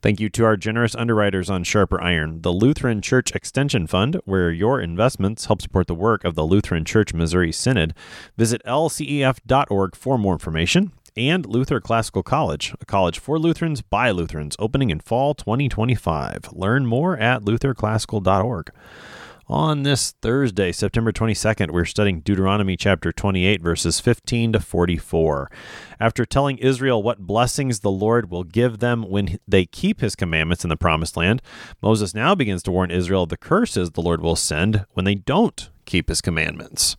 Thank you to our generous underwriters on Sharper Iron, the Lutheran Church Extension Fund, where your investments help support the work of the Lutheran Church Missouri Synod. Visit lcef.org for more information. And Luther Classical College, a college for Lutherans by Lutherans, opening in fall 2025. Learn more at lutherclassical.org. On this Thursday, September 22nd, we're studying Deuteronomy chapter 28, verses 15 to 44. After telling Israel what blessings the Lord will give them when they keep his commandments in the promised land, Moses now begins to warn Israel of the curses the Lord will send when they don't keep his commandments.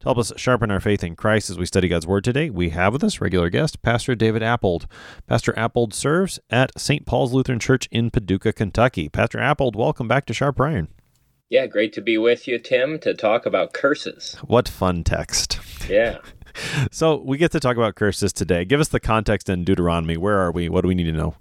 To help us sharpen our faith in Christ as we study God's Word today, we have with us regular guest, Pastor David Appold. Pastor Appold serves at St. Paul's Lutheran Church in Paducah, Kentucky. Pastor Appold, welcome back to Sharp Iron. Yeah, great to be with you, Tim, to talk about curses. What fun text. Yeah. so we get to talk about curses today. Give us the context in Deuteronomy. Where are we? What do we need to know?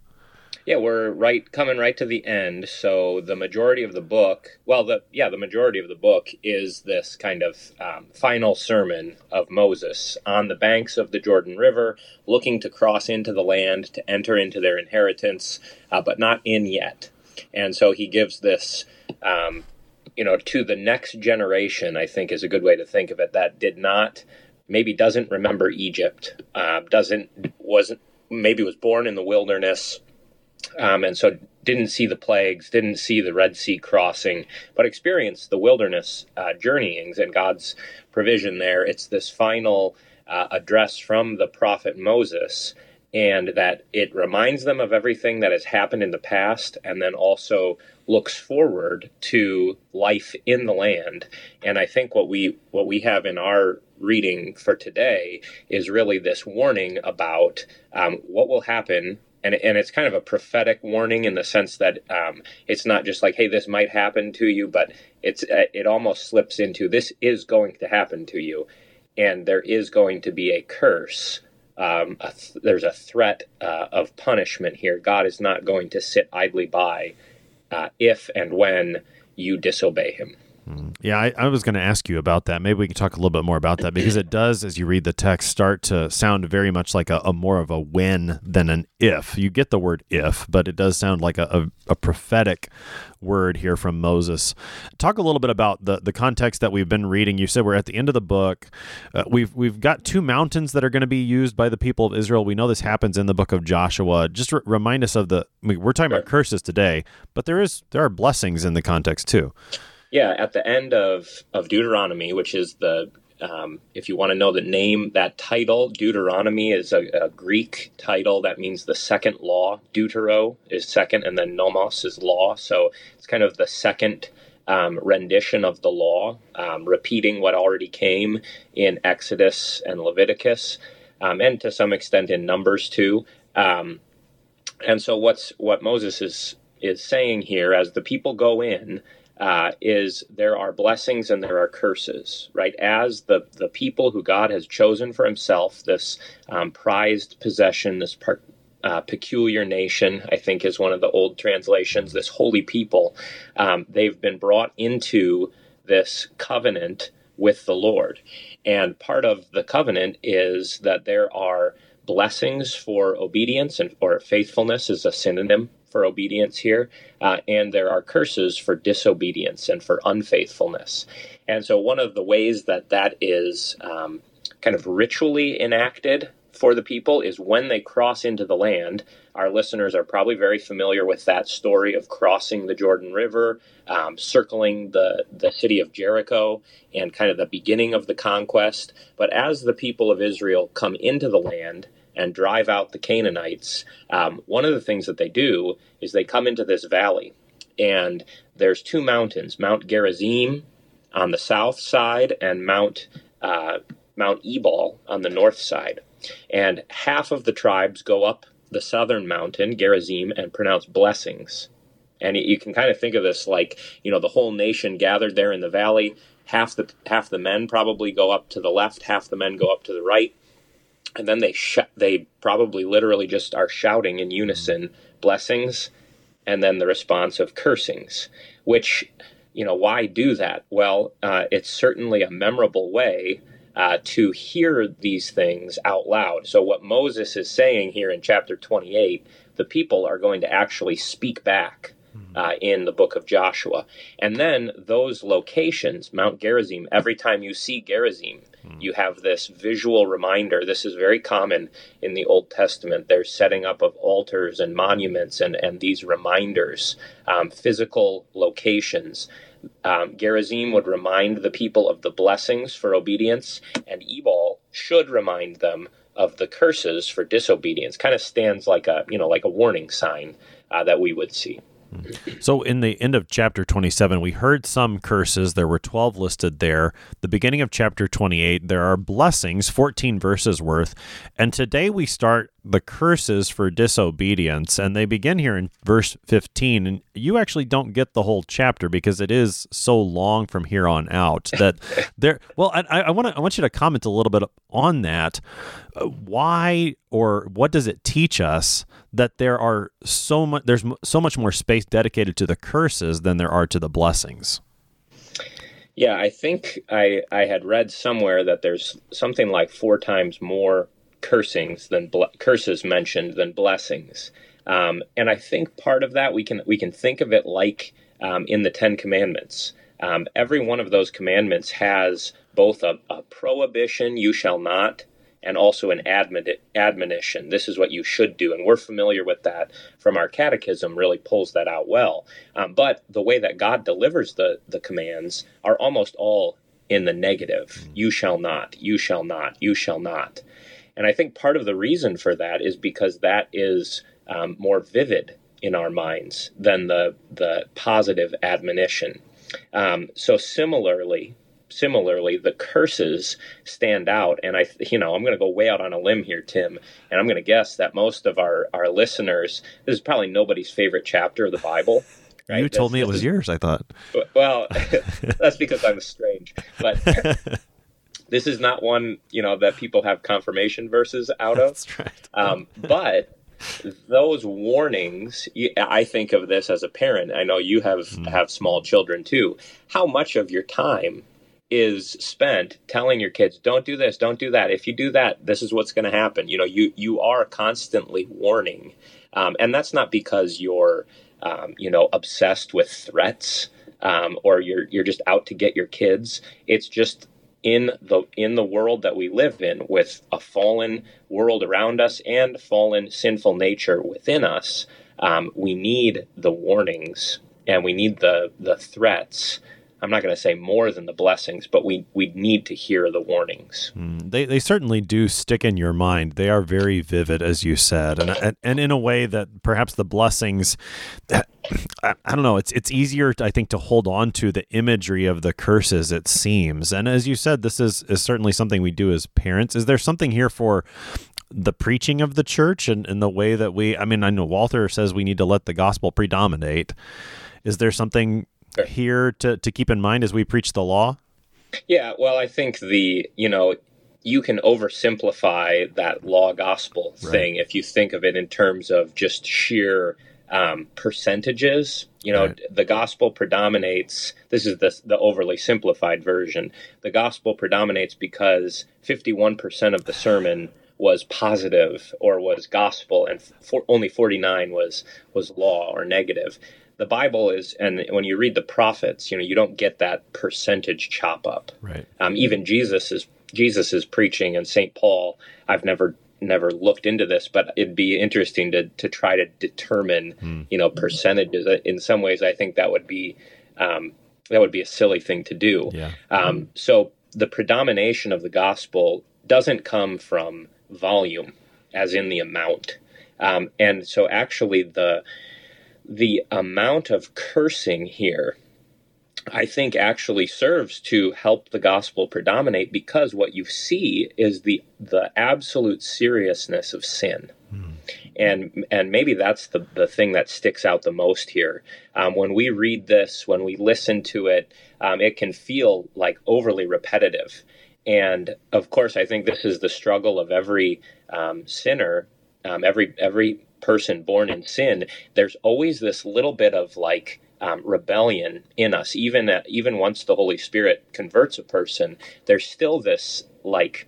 Yeah, we're right coming right to the end. So the majority of the book, well, the yeah, the majority of the book is this kind of um, final sermon of Moses on the banks of the Jordan River, looking to cross into the land to enter into their inheritance, uh, but not in yet. And so he gives this um, you know, to the next generation, I think is a good way to think of it. That did not, maybe doesn't remember Egypt, uh, doesn't wasn't maybe was born in the wilderness, um, and so didn't see the plagues, didn't see the Red Sea crossing, but experienced the wilderness uh, journeyings and God's provision there. It's this final uh, address from the prophet Moses and that it reminds them of everything that has happened in the past and then also looks forward to life in the land. And i think what we what we have in our reading for today is really this warning about um, what will happen. And, and it's kind of a prophetic warning in the sense that um, it's not just like hey this might happen to you but it's uh, it almost slips into this is going to happen to you. And there is going to be a curse um, a th- there's a threat uh, of punishment here. God is not going to sit idly by uh, if and when you disobey Him. Yeah, I, I was going to ask you about that. Maybe we can talk a little bit more about that because it does, as you read the text, start to sound very much like a, a more of a when than an if. You get the word if, but it does sound like a, a, a prophetic word here from Moses. Talk a little bit about the, the context that we've been reading. You said we're at the end of the book. Uh, we've we've got two mountains that are going to be used by the people of Israel. We know this happens in the book of Joshua. Just r- remind us of the. I mean, we're talking about curses today, but there is there are blessings in the context too. Yeah, at the end of, of Deuteronomy, which is the, um, if you want to know the name, that title, Deuteronomy, is a, a, Greek title that means the second law. Deutero is second, and then nomos is law. So it's kind of the second um, rendition of the law, um, repeating what already came in Exodus and Leviticus, um, and to some extent in Numbers too. Um, and so what's what Moses is is saying here, as the people go in uh, is there are blessings and there are curses, right? As the, the people who God has chosen for himself, this um, prized possession, this par- uh, peculiar nation, I think is one of the old translations, this holy people, um, they've been brought into this covenant with the Lord. And part of the covenant is that there are blessings for obedience and or faithfulness is a synonym for obedience here, uh, and there are curses for disobedience and for unfaithfulness. And so, one of the ways that that is um, kind of ritually enacted for the people is when they cross into the land. Our listeners are probably very familiar with that story of crossing the Jordan River, um, circling the, the city of Jericho, and kind of the beginning of the conquest. But as the people of Israel come into the land, and drive out the Canaanites, um, one of the things that they do is they come into this valley, and there's two mountains, Mount Gerizim on the south side and Mount uh, Mount Ebal on the north side. And half of the tribes go up the southern mountain, Gerizim, and pronounce blessings. And you can kind of think of this like, you know, the whole nation gathered there in the valley. half the half the men probably go up to the left, half the men go up to the right, and then they sh- they probably literally just are shouting in unison blessings, and then the response of cursings, which you know why do that? Well, uh, it's certainly a memorable way. Uh, to hear these things out loud. So, what Moses is saying here in chapter 28, the people are going to actually speak back uh, in the book of Joshua. And then those locations, Mount Gerizim, every time you see Gerizim, you have this visual reminder. This is very common in the Old Testament. There's setting up of altars and monuments and, and these reminders, um, physical locations. Um, Gerizim would remind the people of the blessings for obedience, and Ebal should remind them of the curses for disobedience. Kind of stands like a you know like a warning sign uh, that we would see. So, in the end of chapter 27, we heard some curses. There were 12 listed there. The beginning of chapter 28, there are blessings, 14 verses worth. And today we start the curses for disobedience. And they begin here in verse 15. And you actually don't get the whole chapter because it is so long from here on out that there. Well, I, I want to I want you to comment a little bit on that. Uh, why or what does it teach us that there are so much there's so much more space dedicated to the curses than there are to the blessings? Yeah, I think I I had read somewhere that there's something like four times more cursings than ble- curses mentioned than blessings, um, and I think part of that we can we can think of it like um, in the Ten Commandments. Um, every one of those commandments has both a, a prohibition, "You shall not," and also an admoni- admonition. This is what you should do. And we're familiar with that from our catechism, really pulls that out well. Um, but the way that God delivers the, the commands are almost all in the negative you shall not, you shall not, you shall not. And I think part of the reason for that is because that is um, more vivid in our minds than the, the positive admonition. Um, so, similarly, similarly, the curses stand out. And I, you know, I'm going to go way out on a limb here, Tim, and I'm going to guess that most of our, our listeners, this is probably nobody's favorite chapter of the Bible. Right? You told me it was yours, I thought. Well, that's because I'm strange. But this is not one, you know, that people have confirmation verses out of. That's right. Um, but those warnings i think of this as a parent i know you have mm. have small children too how much of your time is spent telling your kids don't do this don't do that if you do that this is what's going to happen you know you you are constantly warning um, and that's not because you're um, you know obsessed with threats um, or you're you're just out to get your kids it's just in the in the world that we live in with a fallen world around us and fallen sinful nature within us um, we need the warnings and we need the the threats I'm not going to say more than the blessings, but we we need to hear the warnings. Mm, they they certainly do stick in your mind. They are very vivid, as you said, and and, and in a way that perhaps the blessings, I, I don't know. It's it's easier, I think, to hold on to the imagery of the curses. It seems, and as you said, this is is certainly something we do as parents. Is there something here for the preaching of the church and, and the way that we? I mean, I know Walther says we need to let the gospel predominate. Is there something here to, to keep in mind as we preach the law? Yeah, well, I think the, you know, you can oversimplify that law gospel thing right. if you think of it in terms of just sheer um, percentages. You know, right. the gospel predominates. This is the, the overly simplified version. The gospel predominates because 51% of the sermon was positive or was gospel, and for, only 49 was was law or negative the Bible is, and when you read the prophets, you know, you don't get that percentage chop up. Right. Um, even Jesus is Jesus is preaching, and Saint Paul. I've never never looked into this, but it'd be interesting to to try to determine, mm. you know, percentages. In some ways, I think that would be um, that would be a silly thing to do. Yeah. Um, so the predomination of the gospel doesn't come from volume, as in the amount, um, and so actually the the amount of cursing here, I think, actually serves to help the gospel predominate because what you see is the the absolute seriousness of sin. Mm. and and maybe that's the the thing that sticks out the most here. Um, when we read this, when we listen to it, um, it can feel like overly repetitive. And of course, I think this is the struggle of every um, sinner, um, every every person born in sin. There's always this little bit of like um, rebellion in us. Even uh, even once the Holy Spirit converts a person, there's still this like,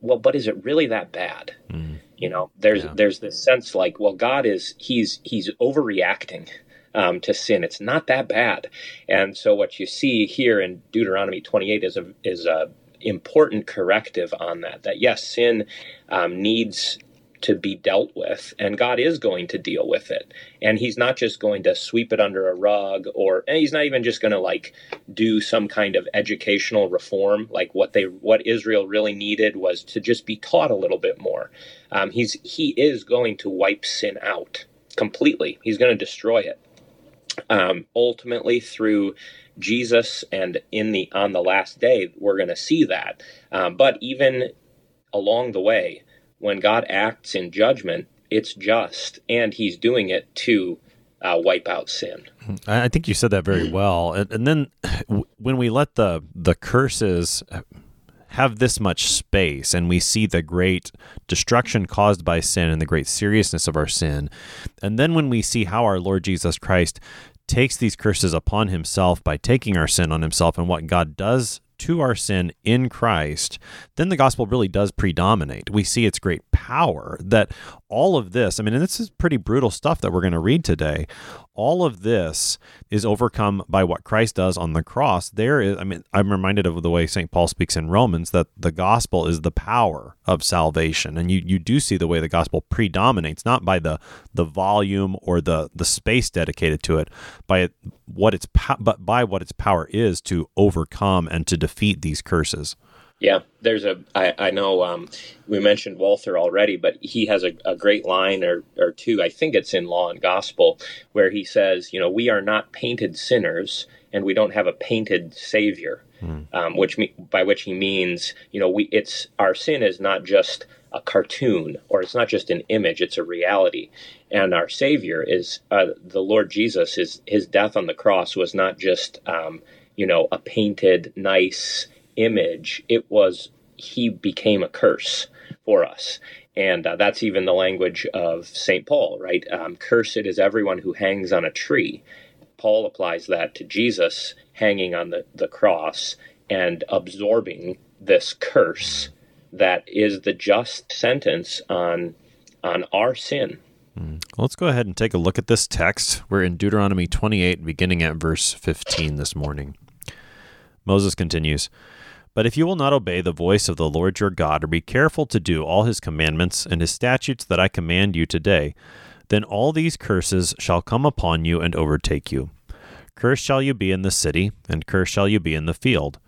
well, but is it really that bad? Mm. You know, there's yeah. there's this sense like, well, God is he's he's overreacting. Um, to sin, it's not that bad, and so what you see here in Deuteronomy 28 is a is a important corrective on that. That yes, sin um, needs to be dealt with, and God is going to deal with it. And He's not just going to sweep it under a rug, or He's not even just going to like do some kind of educational reform. Like what they, what Israel really needed was to just be taught a little bit more. Um, he's He is going to wipe sin out completely. He's going to destroy it. Um, ultimately, through Jesus, and in the on the last day, we're going to see that. Um, but even along the way, when God acts in judgment, it's just, and He's doing it to uh, wipe out sin. I think you said that very well. And, and then when we let the the curses have this much space and we see the great destruction caused by sin and the great seriousness of our sin. And then when we see how our Lord Jesus Christ takes these curses upon himself by taking our sin on himself and what God does to our sin in Christ, then the gospel really does predominate. We see its great power that all of this, I mean, and this is pretty brutal stuff that we're going to read today. All of this is overcome by what Christ does on the cross. There is, I mean, I'm reminded of the way St. Paul speaks in Romans that the gospel is the power of salvation. And you, you do see the way the gospel predominates, not by the, the volume or the, the space dedicated to it, by what its, but by what its power is to overcome and to defeat these curses. Yeah, there's a. I, I know um, we mentioned Walther already, but he has a, a great line or, or two. I think it's in Law and Gospel where he says, you know, we are not painted sinners and we don't have a painted Savior, mm. um, which by which he means, you know, we it's our sin is not just a cartoon or it's not just an image; it's a reality. And our Savior is uh, the Lord Jesus. His his death on the cross was not just, um, you know, a painted, nice image, it was he became a curse for us. And uh, that's even the language of St. Paul, right? Um, Cursed is everyone who hangs on a tree. Paul applies that to Jesus hanging on the, the cross and absorbing this curse that is the just sentence on on our sin. Hmm. Let's go ahead and take a look at this text. We're in Deuteronomy 28, beginning at verse 15 this morning. Moses continues but if you will not obey the voice of the Lord your God, or be careful to do all his commandments and his statutes that I command you today, then all these curses shall come upon you and overtake you. Cursed shall you be in the city, and cursed shall you be in the field.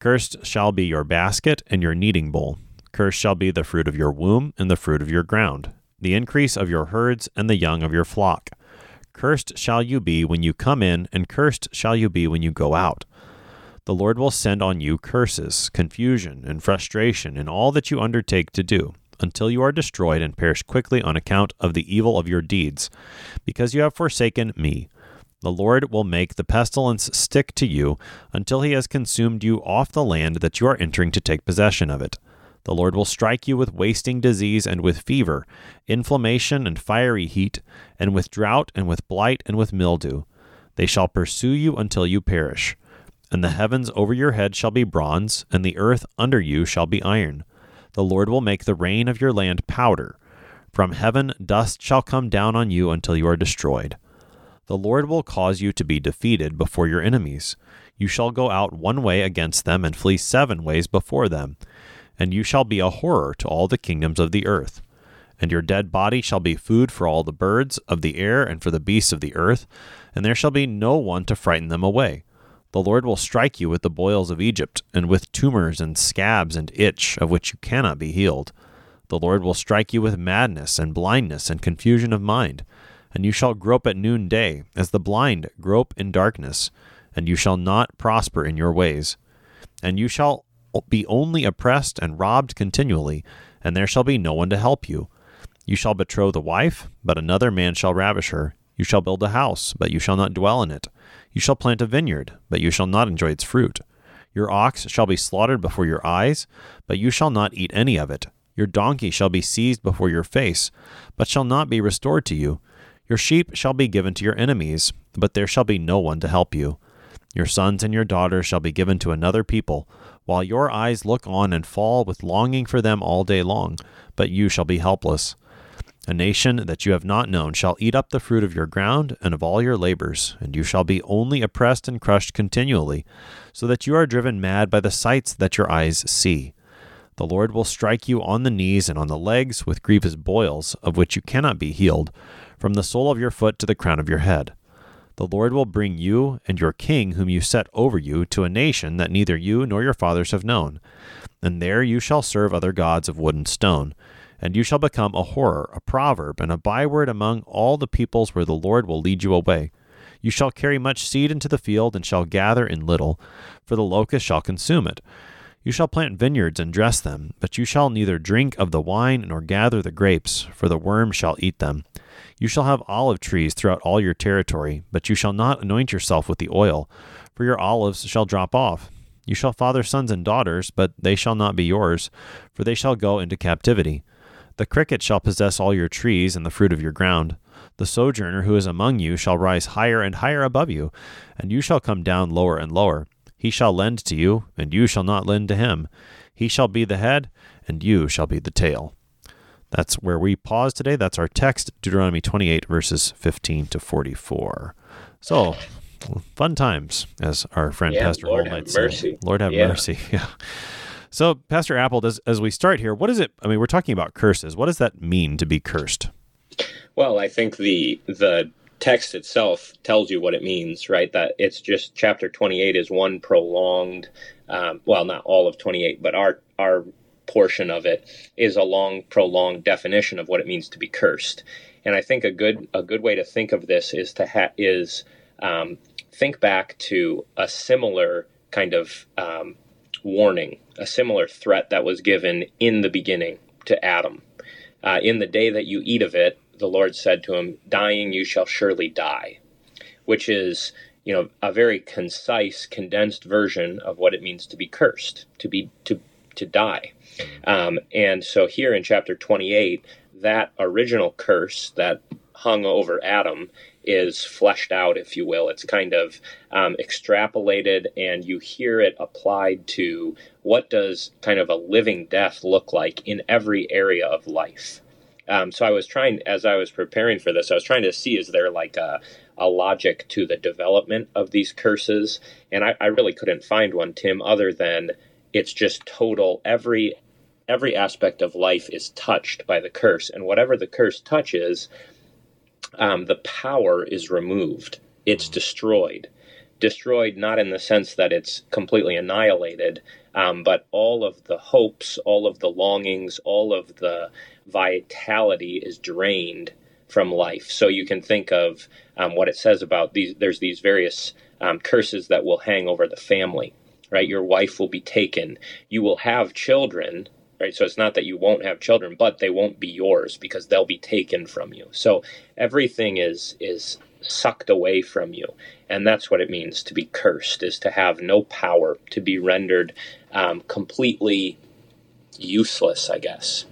Cursed shall be your basket and your kneading bowl. Cursed shall be the fruit of your womb and the fruit of your ground, the increase of your herds and the young of your flock. Cursed shall you be when you come in, and cursed shall you be when you go out the Lord will send on you curses, confusion, and frustration in all that you undertake to do, until you are destroyed and perish quickly on account of the evil of your deeds, because you have forsaken me. The Lord will make the pestilence stick to you until he has consumed you off the land that you are entering to take possession of it. The Lord will strike you with wasting disease and with fever, inflammation and fiery heat, and with drought and with blight and with mildew. They shall pursue you until you perish. And the heavens over your head shall be bronze, and the earth under you shall be iron. The Lord will make the rain of your land powder. From heaven dust shall come down on you until you are destroyed. The Lord will cause you to be defeated before your enemies. You shall go out one way against them and flee seven ways before them. And you shall be a horror to all the kingdoms of the earth. And your dead body shall be food for all the birds of the air and for the beasts of the earth, and there shall be no one to frighten them away. The Lord will strike you with the boils of Egypt, and with tumors and scabs and itch, of which you cannot be healed. The Lord will strike you with madness and blindness and confusion of mind, and you shall grope at noonday, as the blind grope in darkness, and you shall not prosper in your ways. And you shall be only oppressed and robbed continually, and there shall be no one to help you. You shall betroth a wife, but another man shall ravish her. You shall build a house, but you shall not dwell in it. You shall plant a vineyard, but you shall not enjoy its fruit. Your ox shall be slaughtered before your eyes, but you shall not eat any of it. Your donkey shall be seized before your face, but shall not be restored to you. Your sheep shall be given to your enemies, but there shall be no one to help you. Your sons and your daughters shall be given to another people, while your eyes look on and fall with longing for them all day long, but you shall be helpless. A nation that you have not known shall eat up the fruit of your ground and of all your labors, and you shall be only oppressed and crushed continually, so that you are driven mad by the sights that your eyes see. The Lord will strike you on the knees and on the legs with grievous boils, of which you cannot be healed, from the sole of your foot to the crown of your head. The Lord will bring you and your king, whom you set over you, to a nation that neither you nor your fathers have known. And there you shall serve other gods of wood and stone. And you shall become a horror, a proverb, and a byword among all the peoples where the Lord will lead you away. You shall carry much seed into the field, and shall gather in little, for the locust shall consume it. You shall plant vineyards and dress them, but you shall neither drink of the wine nor gather the grapes, for the worm shall eat them. You shall have olive trees throughout all your territory, but you shall not anoint yourself with the oil, for your olives shall drop off. You shall father sons and daughters, but they shall not be yours, for they shall go into captivity. The cricket shall possess all your trees and the fruit of your ground. The sojourner who is among you shall rise higher and higher above you, and you shall come down lower and lower. He shall lend to you, and you shall not lend to him. He shall be the head, and you shall be the tail. That's where we pause today. That's our text, Deuteronomy 28, verses 15 to 44. So, fun times, as our friend Yeah, Pastor Lord have might say. mercy. Lord have Yeah. mercy. Yeah. So, Pastor Apple, does, as we start here, what is it? I mean, we're talking about curses. What does that mean to be cursed? Well, I think the the text itself tells you what it means, right? That it's just chapter 28 is one prolonged, um, well, not all of 28, but our our portion of it is a long, prolonged definition of what it means to be cursed. And I think a good a good way to think of this is to ha- is um, think back to a similar kind of um, warning, a similar threat that was given in the beginning to Adam. Uh, in the day that you eat of it, the Lord said to him, Dying you shall surely die, which is, you know, a very concise, condensed version of what it means to be cursed, to be to to die. Um, and so here in chapter 28, that original curse that hung over Adam is fleshed out, if you will. It's kind of um, extrapolated, and you hear it applied to what does kind of a living death look like in every area of life. Um, so I was trying, as I was preparing for this, I was trying to see is there like a, a logic to the development of these curses, and I, I really couldn't find one, Tim, other than it's just total every every aspect of life is touched by the curse, and whatever the curse touches, um, the power is removed. It's destroyed. Destroyed not in the sense that it's completely annihilated, um, but all of the hopes, all of the longings, all of the vitality is drained from life. So you can think of um, what it says about these. There's these various um, curses that will hang over the family, right? Your wife will be taken. You will have children, right? So it's not that you won't have children, but they won't be yours because they'll be taken from you. So everything is is sucked away from you, and that's what it means to be cursed: is to have no power, to be rendered um, completely useless. I guess.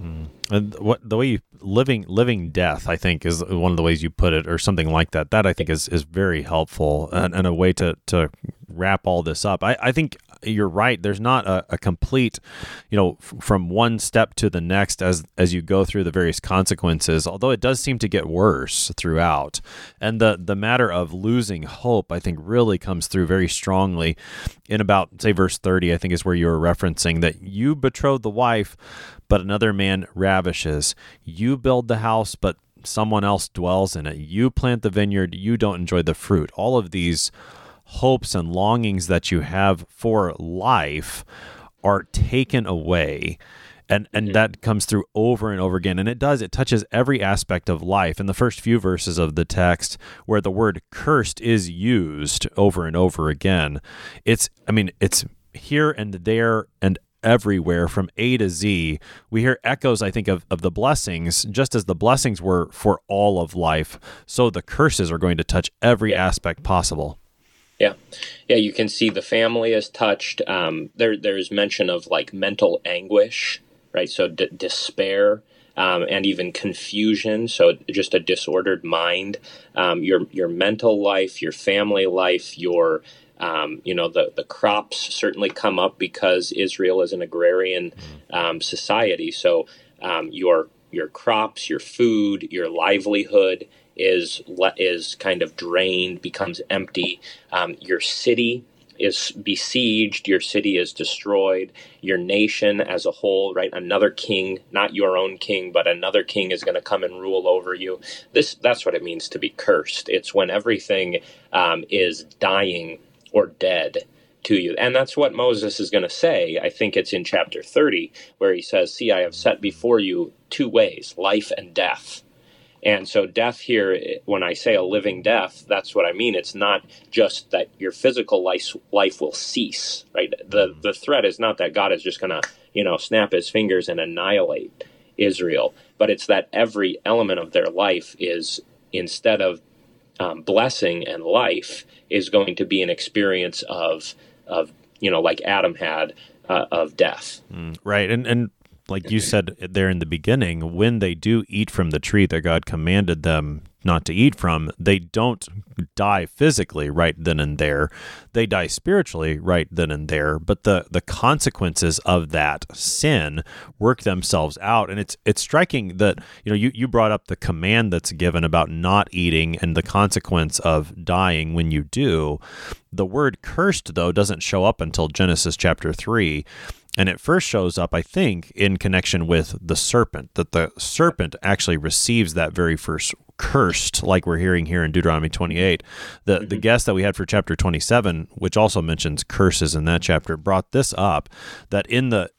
And what the way you living living death, I think, is one of the ways you put it, or something like that. That I think is is very helpful and, and a way to to wrap all this up. I, I think you're right. There's not a, a complete, you know, f- from one step to the next as as you go through the various consequences. Although it does seem to get worse throughout, and the the matter of losing hope, I think, really comes through very strongly in about say verse 30. I think is where you were referencing that you betrothed the wife, but another man ravishes. You build the house, but someone else dwells in it. You plant the vineyard, you don't enjoy the fruit. All of these hopes and longings that you have for life are taken away. And, and mm-hmm. that comes through over and over again. And it does, it touches every aspect of life. In the first few verses of the text, where the word cursed is used over and over again, it's, I mean, it's here and there and everywhere from A to Z. We hear echoes, I think, of, of the blessings, just as the blessings were for all of life, so the curses are going to touch every aspect possible. Yeah, yeah, you can see the family is touched. Um, there, there's mention of like mental anguish, right? So d- despair. Um, and even confusion. So just a disordered mind. Um, your your mental life, your family life, your um, you know the the crops certainly come up because Israel is an agrarian um, society. So um, your your crops, your food, your livelihood is is kind of drained, becomes empty. Um, your city is besieged, your city is destroyed, your nation as a whole, right? Another king, not your own king, but another king is going to come and rule over you. This that's what it means to be cursed. It's when everything um, is dying or dead to you. And that's what Moses is going to say. I think it's in chapter 30 where he says, "See, I have set before you two ways, life and death." And so, death here, when I say a living death, that's what I mean. It's not just that your physical life, life will cease, right? The, mm-hmm. the threat is not that God is just going to, you know, snap his fingers and annihilate Israel, but it's that every element of their life is, instead of um, blessing and life, is going to be an experience of, of you know, like Adam had, uh, of death. Mm, right. And, and like you said there in the beginning, when they do eat from the tree that God commanded them not to eat from, they don't die physically right then and there. They die spiritually right then and there, but the the consequences of that sin work themselves out. And it's it's striking that, you know, you, you brought up the command that's given about not eating and the consequence of dying when you do. The word cursed though doesn't show up until Genesis chapter 3 and it first shows up, I think, in connection with the serpent, that the serpent actually receives that very first cursed, like we're hearing here in Deuteronomy 28. The, mm-hmm. the guest that we had for chapter 27, which also mentions curses in that chapter, brought this up that in the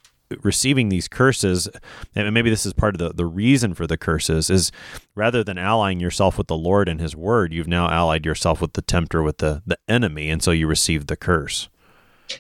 receiving these curses, and maybe this is part of the, the reason for the curses, is rather than allying yourself with the Lord and His Word, you've now allied yourself with the tempter, with the, the enemy, and so you receive the curse.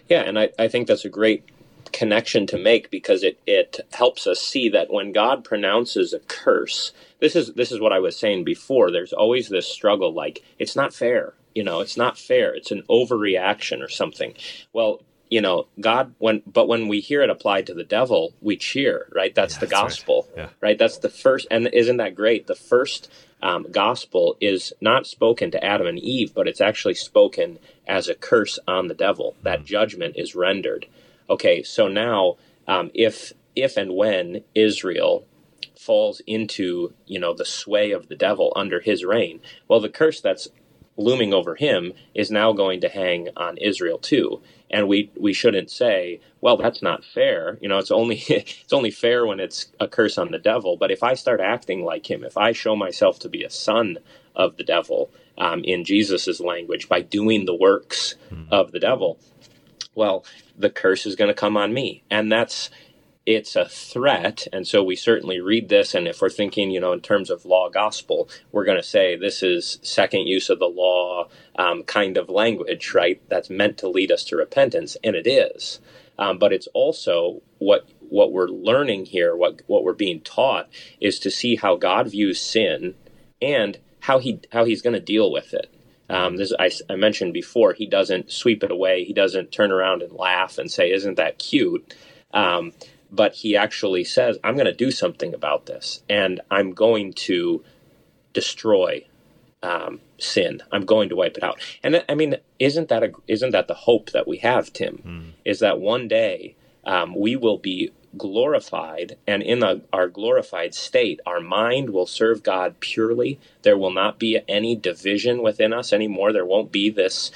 Yeah, and I, I think that's a great connection to make because it, it helps us see that when God pronounces a curse, this is this is what I was saying before. There's always this struggle like it's not fair. You know, it's not fair. It's an overreaction or something. Well, you know, God when but when we hear it applied to the devil, we cheer, right? That's yeah, the gospel. Right. Yeah. right. That's the first and isn't that great? The first um, gospel is not spoken to Adam and Eve, but it's actually spoken as a curse on the devil. That mm-hmm. judgment is rendered okay, so now um, if if and when Israel falls into you know the sway of the devil under his reign, well, the curse that's looming over him is now going to hang on Israel too. And we we shouldn't say, well, that's not fair. You know, it's only it's only fair when it's a curse on the devil. But if I start acting like him, if I show myself to be a son of the devil, um, in Jesus's language, by doing the works mm. of the devil, well, the curse is going to come on me. And that's it's a threat. And so we certainly read this. And if we're thinking, you know, in terms of law gospel, we're going to say this is second use of the law um, kind of language, right? That's meant to lead us to repentance. And it is. Um, but it's also what what we're learning here, what what we're being taught, is to see how God views sin and how he how he's going to deal with it. Um, this I, I, mentioned before. He doesn't sweep it away. He doesn't turn around and laugh and say, "Isn't that cute?" Um, but he actually says, "I'm going to do something about this, and I'm going to destroy um, sin. I'm going to wipe it out." And I mean, isn't that a, isn't that the hope that we have, Tim? Mm. Is that one day um, we will be glorified, and in our glorified state, our mind will serve God purely. There will not be any division within us anymore. There won't be this,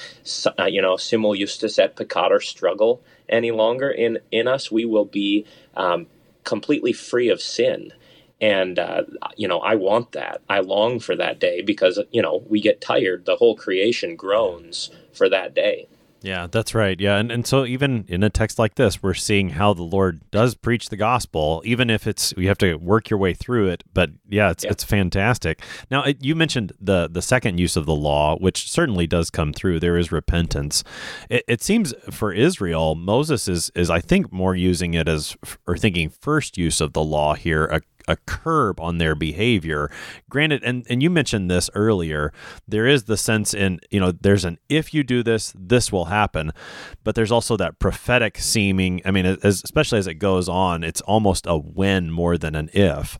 uh, you know, simul justus et peccator struggle any longer in in us. We will be um, completely free of sin. And, uh, you know, I want that. I long for that day because, you know, we get tired. The whole creation groans for that day. Yeah, that's right. Yeah. And, and so even in a text like this, we're seeing how the Lord does preach the gospel, even if it's, you have to work your way through it. But yeah, it's, yeah. it's fantastic. Now, it, you mentioned the, the second use of the law, which certainly does come through. There is repentance. It, it seems for Israel, Moses is, is, I think, more using it as, or thinking first use of the law here, a a curb on their behavior. Granted, and, and you mentioned this earlier, there is the sense in, you know, there's an if you do this, this will happen. But there's also that prophetic seeming, I mean, as, especially as it goes on, it's almost a when more than an if.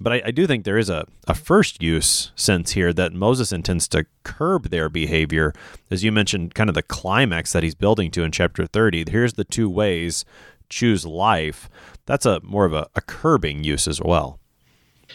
But I, I, do think there is a, a first use sense here that Moses intends to curb their behavior. As you mentioned, kind of the climax that he's building to in chapter 30. Here's the two ways choose life that's a more of a, a curbing use as well.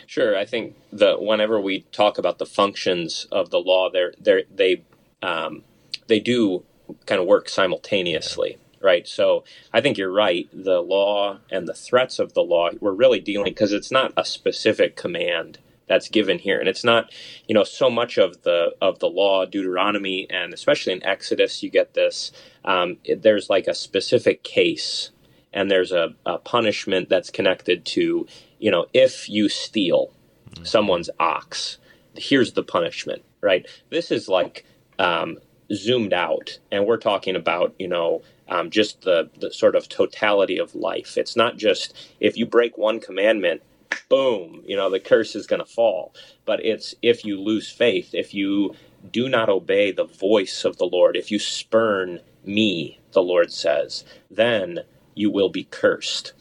Sure, I think the whenever we talk about the functions of the law, they're, they're, they um, they do kind of work simultaneously, right? So I think you're right. The law and the threats of the law, we're really dealing because it's not a specific command that's given here, and it's not, you know, so much of the of the law, Deuteronomy, and especially in Exodus, you get this. Um, there's like a specific case and there's a, a punishment that's connected to, you know, if you steal mm-hmm. someone's ox, here's the punishment, right? This is like um, zoomed out, and we're talking about, you know, um, just the, the sort of totality of life. It's not just if you break one commandment, boom, you know, the curse is going to fall. But it's if you lose faith, if you do not obey the voice of the Lord, if you spurn me, the Lord says, then you will be cursed.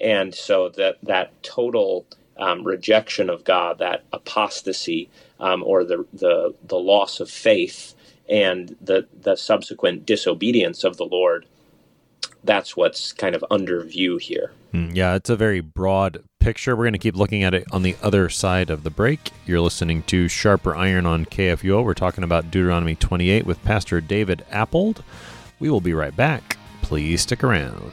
And so that that total um, rejection of God, that apostasy, um, or the, the the loss of faith, and the the subsequent disobedience of the Lord, that's what's kind of under view here. Mm, yeah, it's a very broad picture. We're going to keep looking at it on the other side of the break. You're listening to Sharper Iron on KFUO. We're talking about Deuteronomy 28 with Pastor David Appold. We will be right back. Please stick around.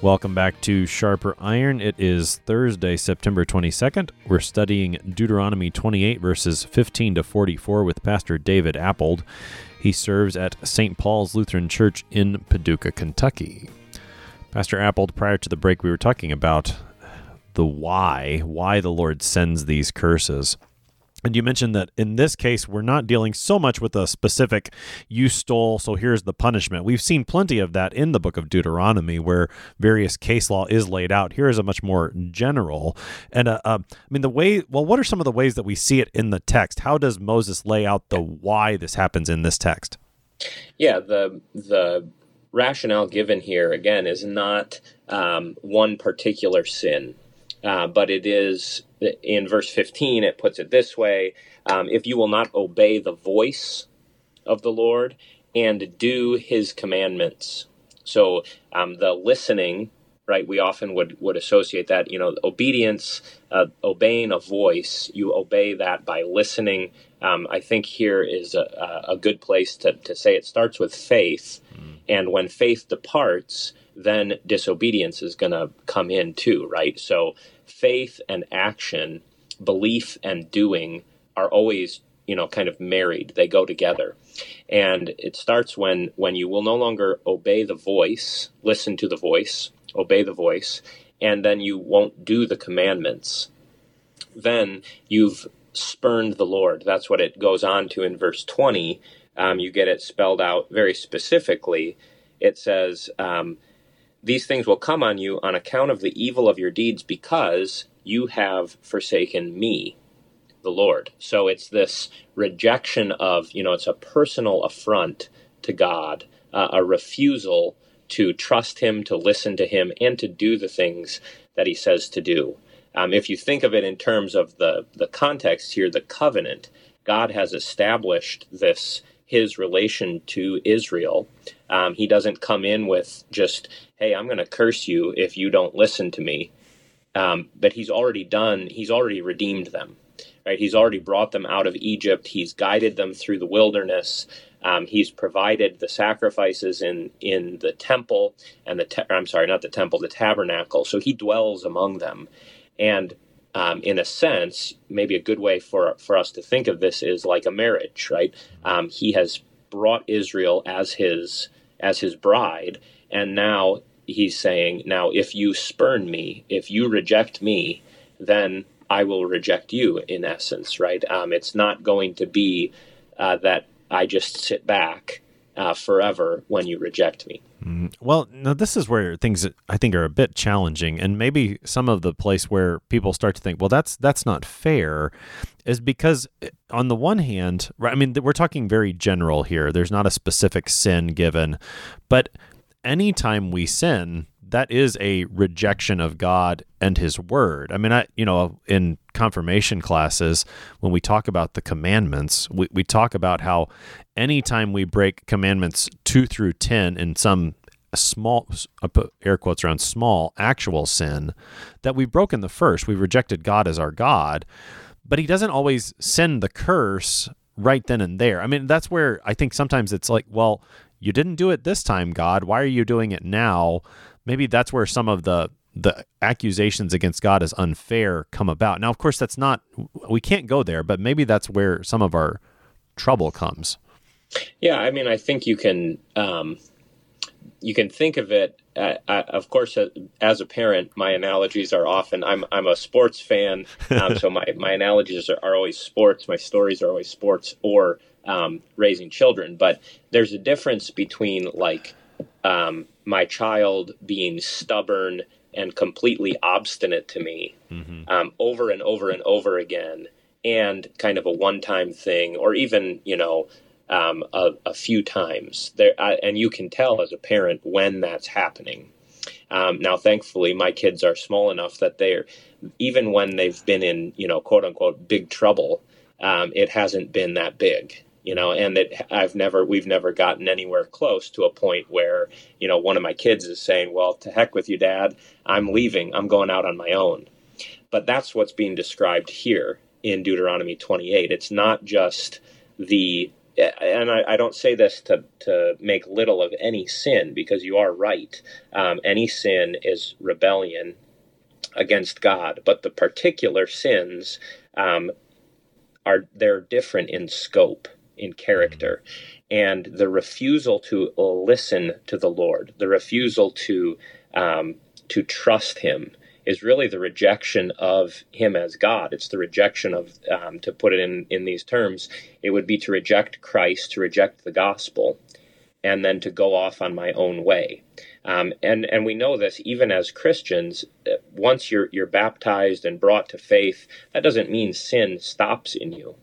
Welcome back to Sharper Iron. It is Thursday, September 22nd. We're studying Deuteronomy 28, verses 15 to 44, with Pastor David Appold. He serves at St. Paul's Lutheran Church in Paducah, Kentucky. Pastor Appold, prior to the break, we were talking about the why, why the Lord sends these curses. And you mentioned that in this case, we're not dealing so much with a specific, you stole, so here's the punishment. We've seen plenty of that in the book of Deuteronomy where various case law is laid out. Here is a much more general. And uh, uh, I mean, the way, well, what are some of the ways that we see it in the text? How does Moses lay out the why this happens in this text? Yeah, the, the, rationale given here again is not um, one particular sin uh, but it is in verse 15, it puts it this way um, If you will not obey the voice of the Lord and do his commandments. So um, the listening, right, we often would, would associate that, you know, obedience, uh, obeying a voice, you obey that by listening. Um, I think here is a, a good place to, to say it starts with faith. Mm. And when faith departs, then disobedience is going to come in too, right? So faith and action, belief and doing are always you know kind of married. They go together. And it starts when when you will no longer obey the voice listen to the voice obey the voice and then you won't do the commandments. Then you've spurned the lord. That's what it goes on to in verse 20 um, you get it spelled out very specifically. It says um, these things will come on you on account of the evil of your deeds because you have forsaken me the Lord. So it's this rejection of, you know, it's a personal affront to God, uh, a refusal to trust Him, to listen to Him, and to do the things that He says to do. Um, if you think of it in terms of the, the context here, the covenant, God has established this, his relation to Israel. Um, he doesn't come in with just, hey, I'm going to curse you if you don't listen to me. Um, but he's already done, he's already redeemed them right? He's already brought them out of Egypt. He's guided them through the wilderness. Um, he's provided the sacrifices in in the temple and the I'm sorry, not the temple, the tabernacle. So he dwells among them, and um, in a sense, maybe a good way for for us to think of this is like a marriage, right? Um, he has brought Israel as his as his bride, and now he's saying, now if you spurn me, if you reject me, then I will reject you in essence, right? Um, it's not going to be uh, that I just sit back uh, forever when you reject me. Mm, well, now this is where things I think are a bit challenging, and maybe some of the place where people start to think, well, that's that's not fair, is because eh, on the one hand, I mean, we're talking very general here. There's not a specific sin given, but anytime we sin, that is a rejection of God and his word. I mean, I, you know, in confirmation classes, when we talk about the commandments, we, we talk about how anytime we break commandments two through 10 in some small, I put air quotes around small actual sin, that we've broken the first. We've rejected God as our God, but he doesn't always send the curse right then and there. I mean, that's where I think sometimes it's like, well, you didn't do it this time, God. Why are you doing it now? Maybe that's where some of the the accusations against God as unfair come about. Now, of course, that's not we can't go there, but maybe that's where some of our trouble comes. Yeah, I mean, I think you can um, you can think of it. Uh, I, of course, uh, as a parent, my analogies are often. I'm I'm a sports fan, um, so my my analogies are, are, always sports. My stories are always sports or um, raising children. But there's a difference between like um, my child being stubborn and completely obstinate to me mm-hmm. um, over and over and over again, and kind of a one-time thing, or even you know um, a, a, few times there, I, and you can tell as a parent when that's happening. Um, now, thankfully, my kids are small enough that they're even when they've been in you know quote unquote big trouble, um, it hasn't been that big you know and that i've never we've never gotten anywhere close to a point where you know one of my kids is saying well to heck with you dad. I'm leaving. I'm going out on my own. But that's what's being described here in deuteronomy 28 it's not just the and I, I, don't say this to, to make little of any sin because you are right. Um, any sin is rebellion against God, but the particular sins um, are they're different in scope in character and the refusal to listen to the Lord, the refusal to um, to trust Him, is really the rejection of Him as God. It's the rejection of, um, to put it in in these terms, it would be to reject Christ, to reject the gospel, and then to go off on my own way. Um, and and we know this even as Christians. Uh, once you're you're baptized and brought to faith, that doesn't mean sin stops in you.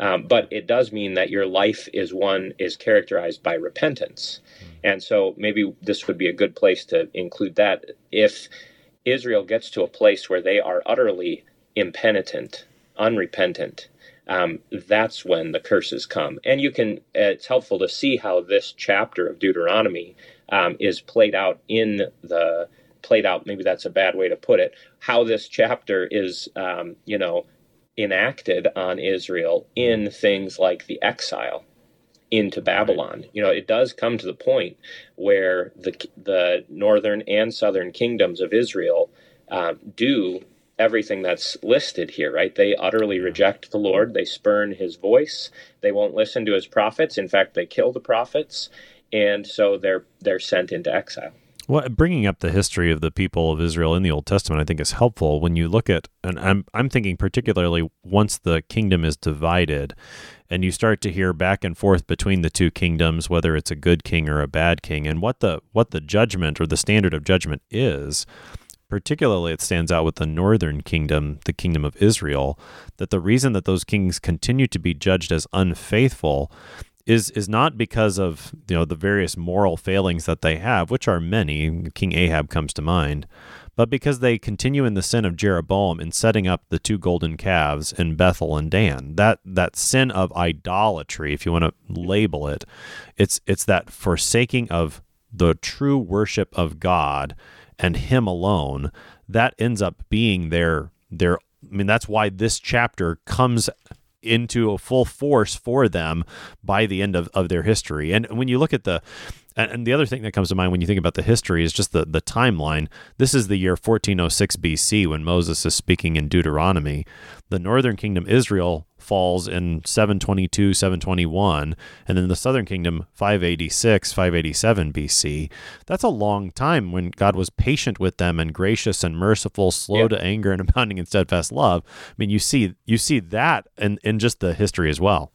Um, but it does mean that your life is one is characterized by repentance. And so maybe this would be a good place to include that. If Israel gets to a place where they are utterly impenitent, unrepentant, um, that's when the curses come. And you can, it's helpful to see how this chapter of Deuteronomy um, is played out in the, played out, maybe that's a bad way to put it, how this chapter is, um, you know, enacted on Israel in things like the exile into Babylon. You know, it does come to the point where the the northern and southern kingdoms of Israel um, do everything that's listed here, right? They utterly reject the Lord. They spurn his voice. They won't listen to his prophets. In fact, they kill the prophets. And so they're they're sent into exile. Well, bringing up the history of the people of Israel in the Old Testament, I think is helpful when you look at, and I'm I'm thinking particularly once the kingdom is divided, and you start to hear back and forth between the two kingdoms, whether it's a good king or a bad king, and what the what the judgment or the standard of judgment is. Particularly, it stands out with the northern kingdom, the kingdom of Israel, that the reason that those kings continue to be judged as unfaithful is is not because of you know the various moral failings that they have, which are many. King Ahab comes to mind, but because they continue in the sin of Jeroboam in setting up the two golden calves in Bethel and Dan. That that sin of idolatry, if you want to label it, it's it's that forsaking of the true worship of God and him alone, that ends up being their their I mean that's why this chapter comes into a full force for them by the end of, of their history. And when you look at the and, the other thing that comes to mind when you think about the history is just the, the timeline. This is the year 1406 BC when Moses is speaking in Deuteronomy. The northern kingdom, Israel, falls in 722, 721, and then the southern kingdom 586, 587 BC. That's a long time when God was patient with them and gracious and merciful, slow yeah. to anger and abounding in steadfast love. I mean, you see you see that in, in just the history as well.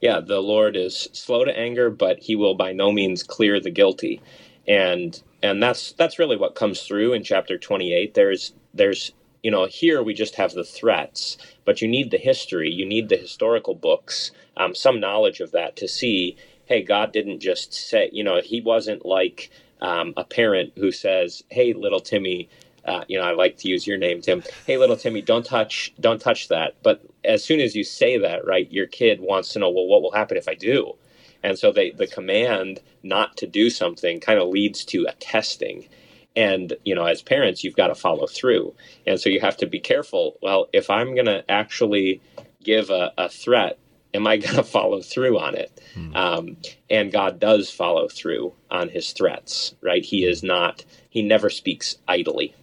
Yeah, the Lord is slow to anger, but he will by no means clear the guilty. And and that's that's really what comes through in chapter 28. There's there's you know, here we just have the threats, but you need the history, you need the historical books, um, some knowledge of that to see, hey, God didn't just say, you know, He wasn't like um, a parent who says, hey, little Timmy, uh, you know, I like to use your name, Tim. Hey, little Timmy, don't touch, don't touch that. But as soon as you say that, right, your kid wants to know, well, what will happen if I do? And so they, the command not to do something kind of leads to a testing and you know as parents you've got to follow through and so you have to be careful well if i'm going to actually give a, a, threat am i going to follow through on it hmm. um, and god does follow through on his threats right he is not he never speaks idly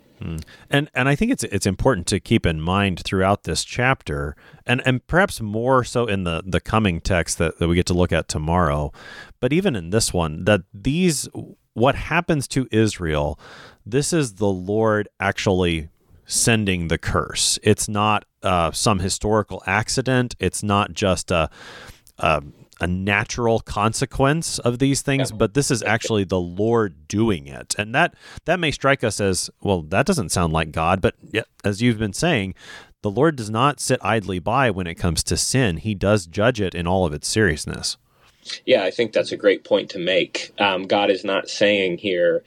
And and I think it's it's important to keep in mind throughout this chapter, and and perhaps more so in the the coming text that, that we get to look at tomorrow, but even in this one, that these what happens to Israel, this is the Lord actually sending the curse. It's not uh, some historical accident. It's not just a, a, a natural consequence of these things, but this is actually the Lord doing it. And that that may strike us as well. That doesn't sound like God, but as you've been saying, the Lord does not sit idly by when it comes to sin. He does judge it in all of its seriousness. Yeah, I think that's a great point to make. Um, God is not saying here,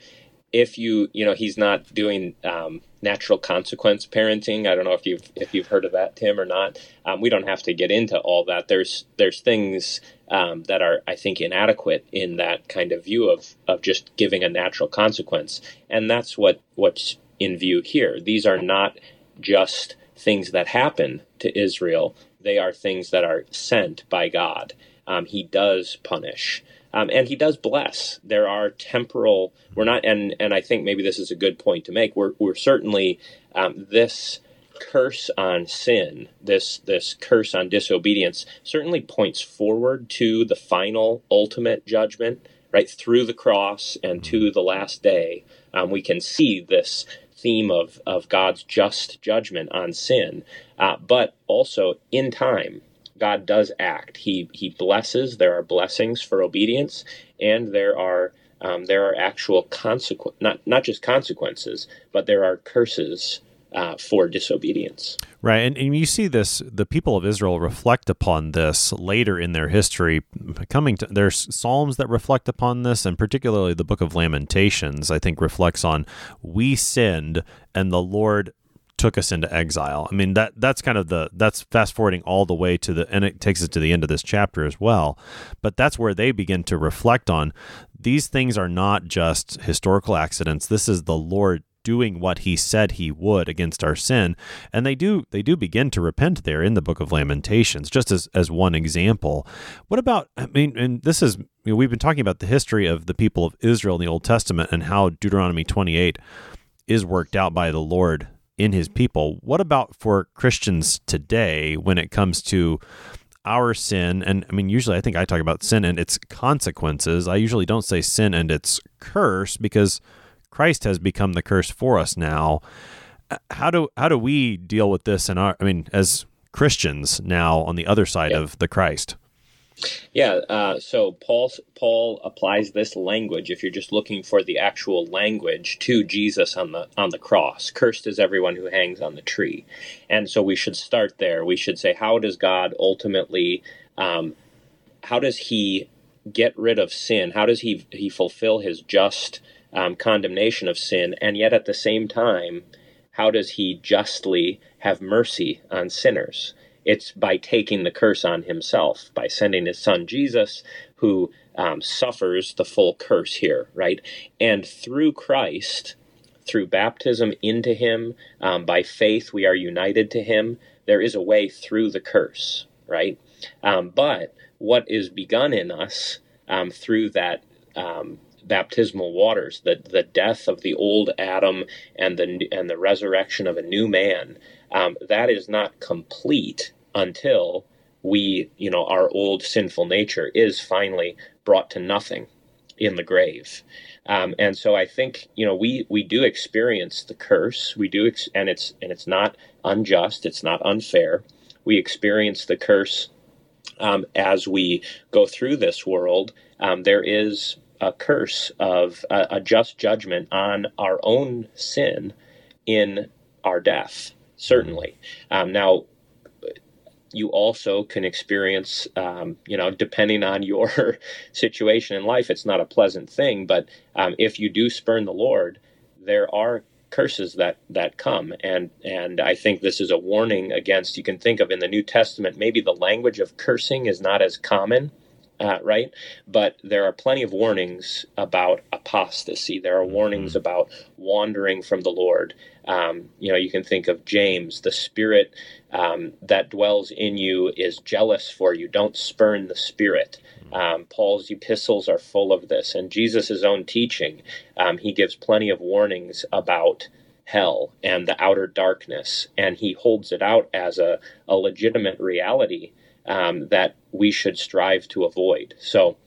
if you, you know, He's not doing um, natural consequence parenting. I don't know if you've if you've heard of that, Tim, or not. Um, we don't have to get into all that. There's there's things um, that are, I think, inadequate in that kind of view of of just giving a natural consequence, and that's what what's in view here. These are not just things that happen to Israel. They are things that are sent by God um, he does punish. Um, and he does bless. There are temporal. We're not, and and I think maybe this is a good point to make. We're we're certainly um, this curse on sin, this this curse on disobedience, certainly points forward to the final, ultimate judgment, right through the cross and to the last day. Um, we can see this theme of of God's just judgment on sin, uh, but also in time God does act. He he blesses. There are blessings for obedience, and there are um, there are actual consequences. Not not just consequences, but there are curses uh, for disobedience. Right, and, and you see this. The people of Israel reflect upon this later in their history. Coming to there's psalms that reflect upon this, and particularly the Book of Lamentations. I think reflects on we sinned, and the Lord took us into exile. I mean that that's kind of the that's fast forwarding all the way to the and it takes us to the end of this chapter as well. But that's where they begin to reflect on these things are not just historical accidents. This is the Lord doing what he said he would against our sin and they do they do begin to repent there in the book of lamentations just as as one example what about i mean and this is you know, we've been talking about the history of the people of israel in the old testament and how deuteronomy 28 is worked out by the lord in his people. What about for Christians today when it comes to our sin? And I mean, usually I think I talk about sin and its consequences. I usually don't say sin and its curse because Christ has become the curse for us now. Uh, how do how do we deal with this in our I mean as Christians now on the other side yeah. of the Christ? Yeah, uh, so Paul Paul applies this language. If you're just looking for the actual language to Jesus on the on the cross, cursed is everyone who hangs on the tree, and so we should start there. We should say, how does God ultimately, um, how does He get rid of sin? How does He He fulfill His just um, condemnation of sin, and yet at the same time, how does He justly have mercy on sinners? It's by taking the curse on himself, by sending his son Jesus, who um, suffers the full curse here, right? And through Christ, through baptism into him, um, by faith, we are united to him. There is a way through the curse, right? Um, but what is begun in us um, through that um, baptismal waters, the the death of the old Adam and the and the resurrection of a new man, um, that is not complete until we, you know, our old sinful nature is finally brought to nothing in the grave. Um, and so I think you know we we do experience the curse. We do, ex- and it's and it's not unjust. It's not unfair. We experience the curse um, as we go through this world. Um, there is a curse of a, a just judgment on our own sin in our death. Certainly. Um, now you also can experience, um, you know, depending on your situation in life, it's not a pleasant thing. But um, if you do spurn the Lord, there are curses that that come, and and I think this is a warning against. You can think of in the New Testament, maybe the language of cursing is not as common. Uh, right? But there are plenty of warnings about apostasy. There are warnings mm-hmm. about wandering from the Lord. Um, you know, you can think of James, the spirit um, that dwells in you is jealous for you. Don't spurn the Spirit. Um, Paul's epistles are full of this, and Jesus' own teaching, um, he gives plenty of warnings about hell and the outer darkness, and he holds it out as a, a legitimate reality um, that we should strive to avoid. So,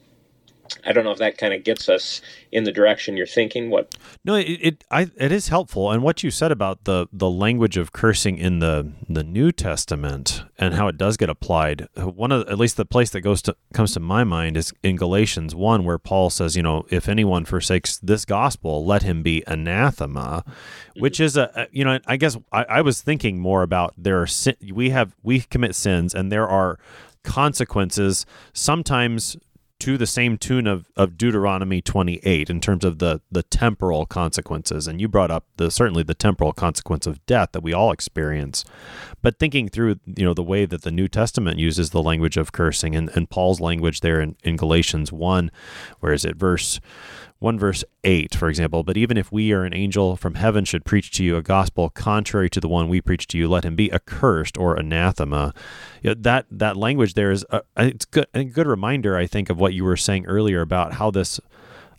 I don't know if that kind of gets us in the direction you're thinking. What? No, it it, I, it is helpful, and what you said about the the language of cursing in the the New Testament and how it does get applied. One of at least the place that goes to comes to my mind is in Galatians one, where Paul says, you know, if anyone forsakes this gospel, let him be anathema, which mm-hmm. is a you know, I guess I, I was thinking more about there are sin, we have we commit sins, and there are consequences sometimes to the same tune of, of Deuteronomy 28 in terms of the, the temporal consequences. And you brought up the certainly the temporal consequence of death that we all experience. But thinking through, you know, the way that the New Testament uses the language of cursing and, and Paul's language there in, in Galatians 1, where is it verse 1 verse 8, for example, but even if we or an angel from heaven should preach to you a gospel contrary to the one we preach to you, let him be accursed or anathema. You know, that that language there is a, it's good, a good reminder, I think, of what you were saying earlier about how this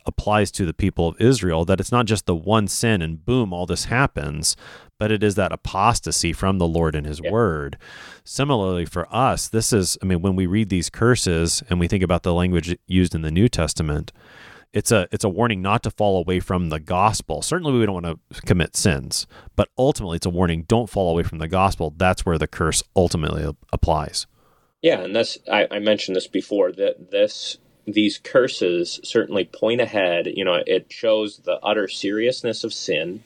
applies to the people of Israel. That it's not just the one sin and boom, all this happens, but it is that apostasy from the Lord and His yeah. Word. Similarly, for us, this is, I mean, when we read these curses and we think about the language used in the New Testament it's a it's a warning not to fall away from the gospel. Certainly, we don't want to commit sins, but ultimately, it's a warning: don't fall away from the gospel. That's where the curse ultimately applies. Yeah, and that's I, I mentioned this before that this these curses certainly point ahead. You know, it shows the utter seriousness of sin.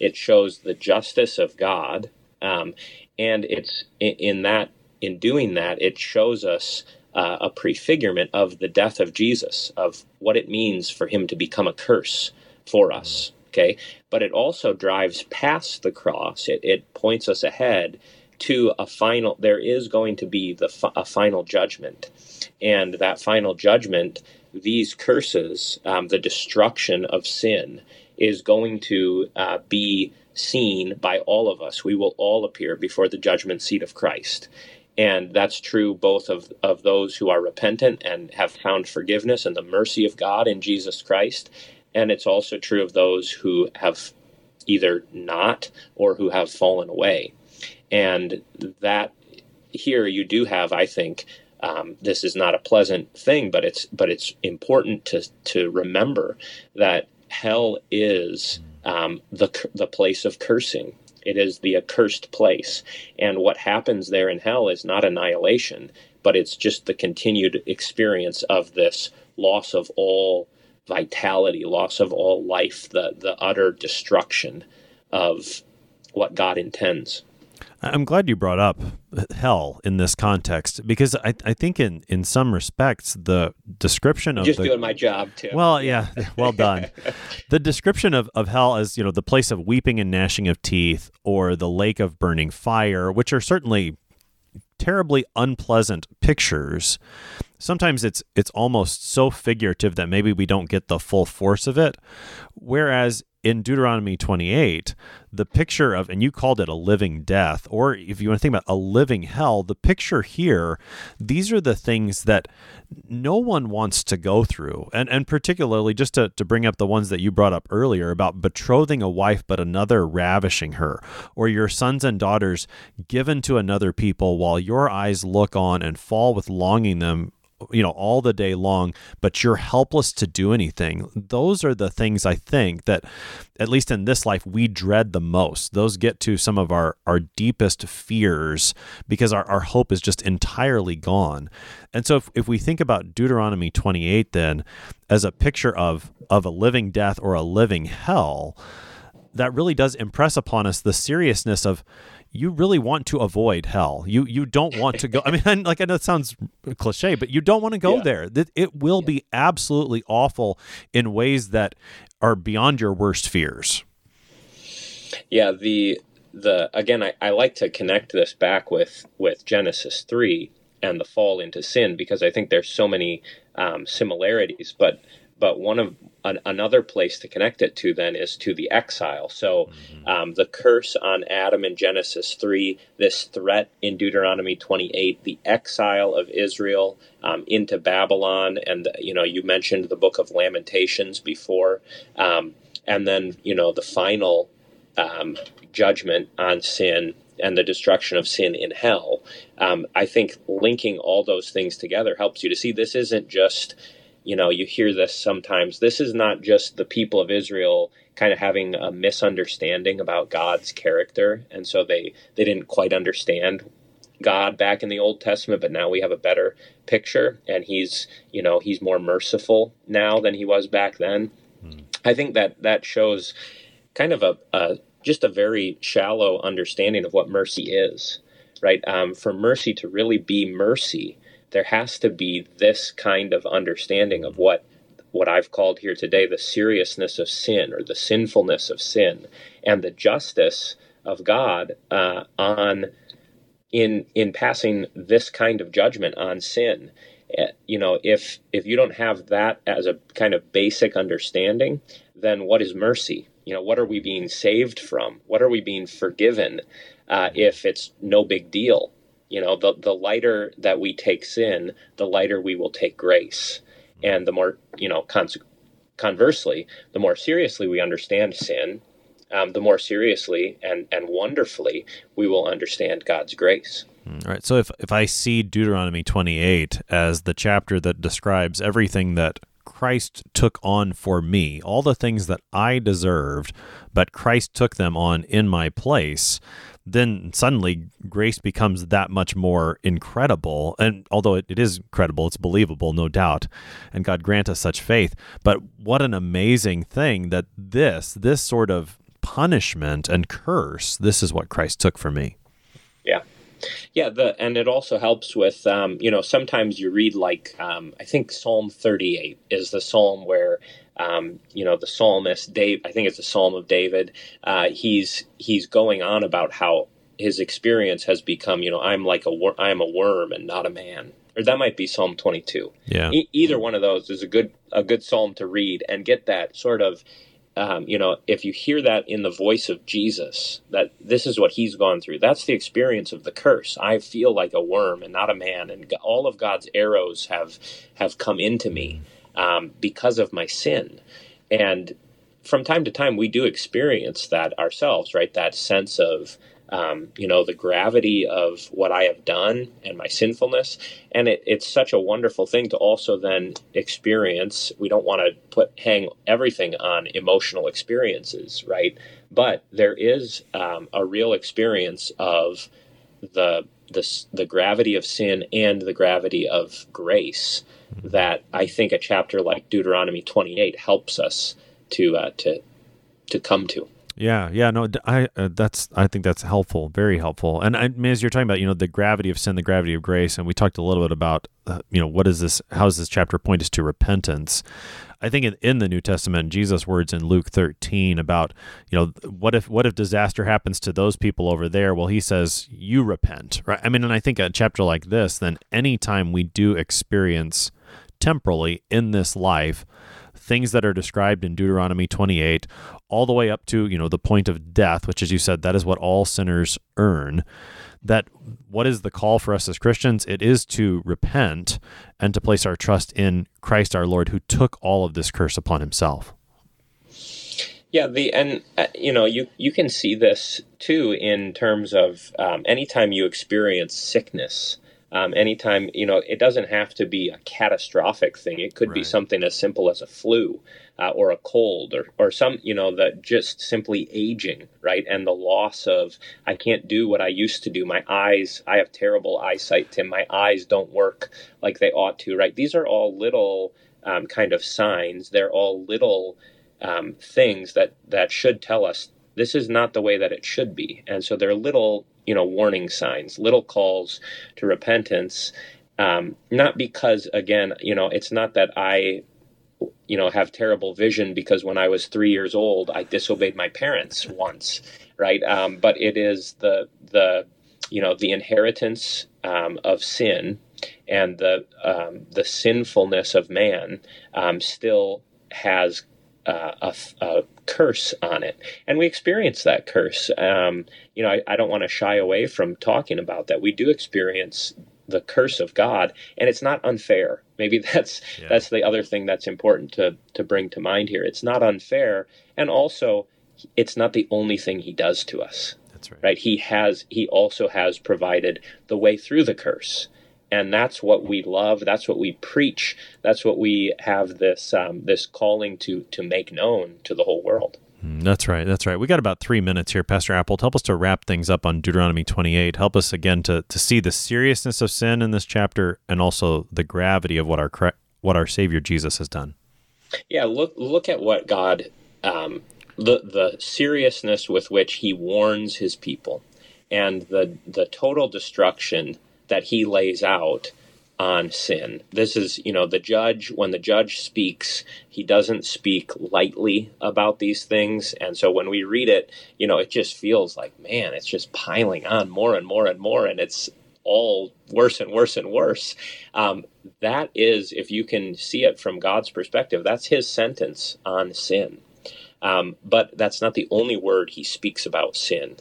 It shows the justice of God, um, and it's in, in that in doing that, it shows us uh, a prefigurement of the death of Jesus, of what it means for him to become a curse for us. Okay, but it also drives past the cross. It, it points us ahead to a final. There is going to be the a final judgment, and that final judgment, these curses, um, the destruction of sin, is going to uh, be seen by all of us. We will all appear before the judgment seat of Christ. And that's true both of, of those who are repentant and have found forgiveness and the mercy of God in Jesus Christ. And it's also true of those who have either not or who have fallen away. And that here you do have, I think, um, this is not a pleasant thing, but it's but it's important to to remember that hell is um, the the place of cursing. It is the accursed place, and what happens there in hell is not annihilation, but it's just the continued experience of this loss of all vitality, loss of all life, the the utter destruction of what God intends. I'm glad you brought up hell in this context because I, I think in, in some respects the description of just the, doing my job too. Well, yeah, well done. the description of, of hell as you know the place of weeping and gnashing of teeth or the lake of burning fire, which are certainly terribly unpleasant pictures. Sometimes it's it's almost so figurative that maybe we don't get the full force of it. Whereas in Deuteronomy 28, the picture of, and you called it a living death, or if you want to think about a living hell, the picture here, these are the things that no one wants to go through. And, and particularly, just to, to bring up the ones that you brought up earlier about betrothing a wife, but another ravishing her, or your sons and daughters given to another people while your eyes look on and fall with longing them you know all the day long but you're helpless to do anything. Those are the things i think that at least in this life we dread the most. Those get to some of our our deepest fears because our, our hope is just entirely gone. And so if, if we think about deuteronomy 28 then as a picture of of a living death or a living hell that really does impress upon us the seriousness of you really want to avoid hell. You you don't want to go. I mean, like I know it sounds cliche, but you don't want to go yeah. there. It will yeah. be absolutely awful in ways that are beyond your worst fears. Yeah, the the again, I, I like to connect this back with with Genesis three and the fall into sin because I think there's so many um, similarities, but but one of an, another place to connect it to then is to the exile. So mm-hmm. um, the curse on Adam in Genesis 3, this threat in Deuteronomy 28, the exile of Israel um, into Babylon. And, you know, you mentioned the book of Lamentations before. Um, and then, you know, the final um, judgment on sin and the destruction of sin in hell. Um, I think linking all those things together helps you to see this isn't just you know, you hear this sometimes. This is not just the people of Israel kind of having a misunderstanding about God's character, and so they they didn't quite understand God back in the Old Testament, but now we have a better picture, and He's you know He's more merciful now than He was back then. Hmm. I think that that shows kind of a, a just a very shallow understanding of what mercy is, right? Um, for mercy to really be mercy, there has to be this kind of understanding of what what I've called here today the seriousness of sin or the sinfulness of sin and the justice of God uh, on in in passing this kind of judgment on sin. Uh, you know, if if you don't have that as a kind of basic understanding, then what is mercy? You know, what are we being saved from? What are we being forgiven? Uh, if it's no big deal, you know, the, the lighter that we take sin, the lighter we will take grace. And the more, you know, conversely, the more seriously we understand sin, um, the more seriously and, and wonderfully we will understand God's grace. Hmm, All right. So if, if I see Deuteronomy 28 as the chapter that describes everything that Christ took on for me, all the things that I deserved, but Christ took them on in my place, then suddenly grace becomes that much more incredible. And although it, it is credible, it's believable, no doubt. And God grant us such faith. But what an amazing thing that this, this sort of punishment and curse, this is what Christ took for me. Yeah. Yeah, the and it also helps with um, you know sometimes you read like um, I think Psalm 38 is the psalm where um, you know the psalmist Dave I think it's a psalm of David uh, he's he's going on about how his experience has become you know I'm like a wor- I am a worm and not a man. Or that might be Psalm 22 yeah. E- either one of those is a good a good psalm to read and get that sort of um, you know, if you hear that in the voice of Jesus, that this is what he's gone through, that's the experience of the curse. I feel like a worm and not a man, and all of God's arrows have have come into me um, because of my sin. And from time to time, we do experience that ourselves, right? That sense of um, you know, the gravity of what I have done and my sinfulness. And it, it's such a wonderful thing to also then experience. We don't want to put hang everything on emotional experiences, right? But there is um, a real experience of the, the the gravity of sin and the gravity of grace that I think a chapter like Deuteronomy 28 helps us to uh, to to come to. Yeah, yeah, no, I uh, that's I think that's helpful, very helpful. And I mean, as you're talking about, you know, the gravity of sin, the gravity of grace, and we talked a little bit about, uh, you know, what is this? How does this chapter point us to repentance? I think in, in the New Testament, Jesus' words in Luke 13 about, you know, what if what if disaster happens to those people over there? Well, he says, you repent, right? I mean, and I think a chapter like this, then anytime we do experience temporally in this life things that are described in Deuteronomy 28 all the way up to, you know, the point of death, which as you said, that is what all sinners earn. That what is the call for us as Christians? It is to repent and to place our trust in Christ our Lord who took all of this curse upon himself. Yeah, the and uh, you know you you can see this too in terms of um, anytime you experience sickness, um, anytime, you know, it doesn't have to be a catastrophic thing. It could right. be something as simple as a flu uh, or a cold or, or some, you know, that just simply aging, right? And the loss of, I can't do what I used to do. My eyes, I have terrible eyesight, Tim. My eyes don't work like they ought to, right? These are all little um, kind of signs. They're all little um, things that, that should tell us this is not the way that it should be. And so they're little you know warning signs, little calls to repentance. Um, not because again, you know, it's not that I you know have terrible vision because when I was three years old I disobeyed my parents once, right? Um, but it is the the you know the inheritance um, of sin and the um, the sinfulness of man um, still has uh, a, a, curse on it, and we experience that curse. Um, you know, I, I don't want to shy away from talking about that. We do experience the curse of God, and it's not unfair. Maybe that's yeah. that's the other thing that's important to to bring to mind here. It's not unfair, and also it's not the only thing He does to us. That's right. Right? He has He also has provided the way through the curse and that's what we love that's what we preach that's what we have this um, this calling to to make known to the whole world mm, that's right. That's right. We got about three minutes here, Pastor Appold. Help us to wrap things up on Deuteronomy 28. Help us again to, to see the seriousness of sin in this chapter and also the gravity of what our what our Savior Jesus has done. Yeah, look look at what God, um, the the seriousness with which He warns His people, and the the total destruction that he lays out on sin. This is, you know, the judge, when the judge speaks, he doesn't speak lightly about these things. And so when we read it, you know, it just feels like, man, it's just piling on more and more and more. And it's all worse and worse and worse. Um, that is, if you can see it from God's perspective, that's his sentence on sin. Um, but that's not the only word he speaks about sin.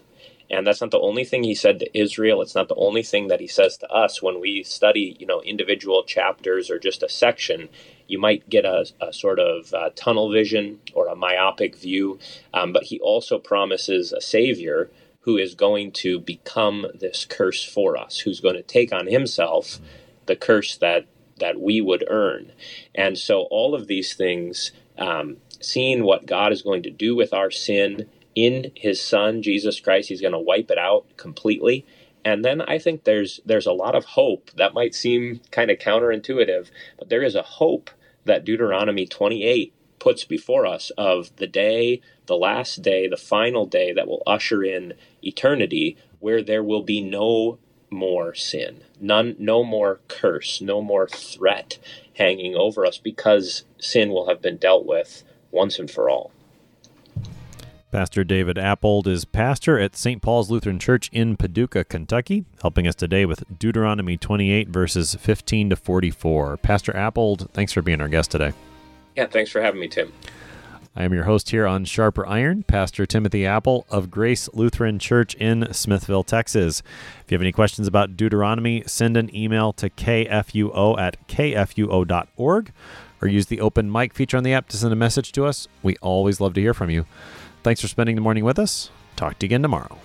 And that's not the only thing he said to Israel. It's not the only thing that he says to us when we study, you know, individual chapters or just a section. You might get a, a sort of uh, tunnel vision or a myopic view. Um, but he also promises a savior who is going to become this curse for us, who's going to take on himself the curse that that we would earn. And so all of these things, um, seeing what God is going to do with our sin in his son Jesus Christ. He's going to wipe it out completely. And then I think there's there's a lot of hope. That might seem kind of counterintuitive, but there is a hope that Deuteronomy 28 puts before us of the day, the last day, the final day that will usher in eternity where there will be no more sin, none no more curse, no more threat hanging over us because sin will have been dealt with once and for all. Pastor David Appold is pastor at St. Paul's Lutheran Church in Paducah, Kentucky, helping us today with Deuteronomy 28, verses 15 to 44. Pastor Appold, thanks for being our guest today. Yeah, thanks for having me, Tim. I am your host here on Sharper Iron, Pastor Timothy Appel of Grace Lutheran Church in Smithville, Texas. If you have any questions about Deuteronomy, send an email to kfuo at kfuo.org or use the open mic feature on the app to send a message to us. We always love to hear from you. Thanks for spending the morning with us. Talk to you again tomorrow.